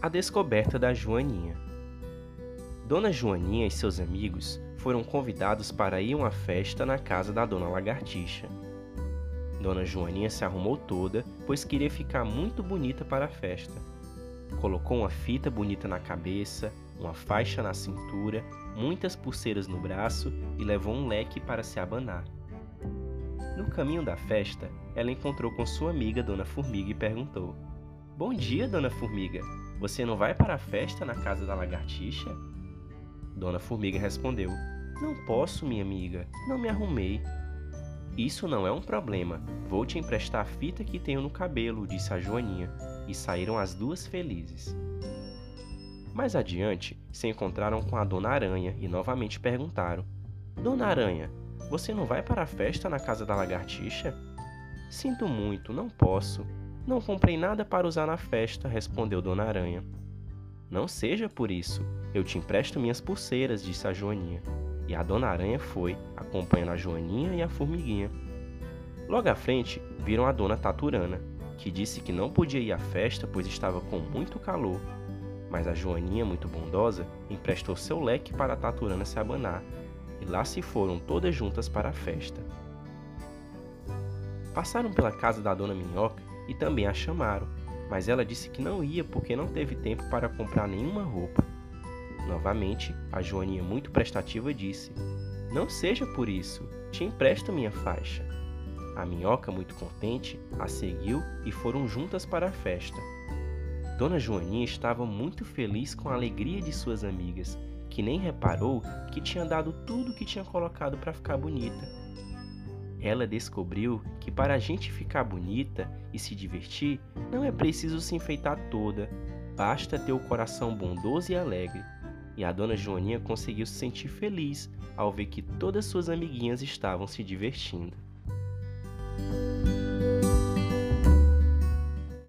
A descoberta da Joaninha. Dona Joaninha e seus amigos foram convidados para ir a uma festa na casa da Dona Lagartixa. Dona Joaninha se arrumou toda, pois queria ficar muito bonita para a festa. Colocou uma fita bonita na cabeça, uma faixa na cintura, muitas pulseiras no braço e levou um leque para se abanar. No caminho da festa, ela encontrou com sua amiga Dona Formiga e perguntou: Bom dia, Dona Formiga. Você não vai para a festa na casa da lagartixa? Dona Formiga respondeu: Não posso, minha amiga. Não me arrumei. Isso não é um problema. Vou te emprestar a fita que tenho no cabelo, disse a Joaninha, e saíram as duas felizes. Mais adiante, se encontraram com a Dona Aranha e novamente perguntaram: Dona Aranha, você não vai para a festa na casa da lagartixa? Sinto muito, não posso. Não comprei nada para usar na festa, respondeu Dona Aranha. Não seja por isso, eu te empresto minhas pulseiras, disse a Joaninha. E a Dona Aranha foi, acompanhando a Joaninha e a Formiguinha. Logo à frente, viram a Dona Taturana, que disse que não podia ir à festa pois estava com muito calor. Mas a Joaninha, muito bondosa, emprestou seu leque para a Taturana se abanar, e lá se foram todas juntas para a festa. Passaram pela casa da Dona Minhoca e também a chamaram, mas ela disse que não ia porque não teve tempo para comprar nenhuma roupa. Novamente, a Joaninha, muito prestativa, disse: Não seja por isso, te empresto minha faixa. A minhoca, muito contente, a seguiu e foram juntas para a festa. Dona Joaninha estava muito feliz com a alegria de suas amigas, que nem reparou que tinha dado tudo que tinha colocado para ficar bonita. Ela descobriu que para a gente ficar bonita e se divertir, não é preciso se enfeitar toda, basta ter o coração bondoso e alegre. E a dona Joaninha conseguiu se sentir feliz ao ver que todas suas amiguinhas estavam se divertindo.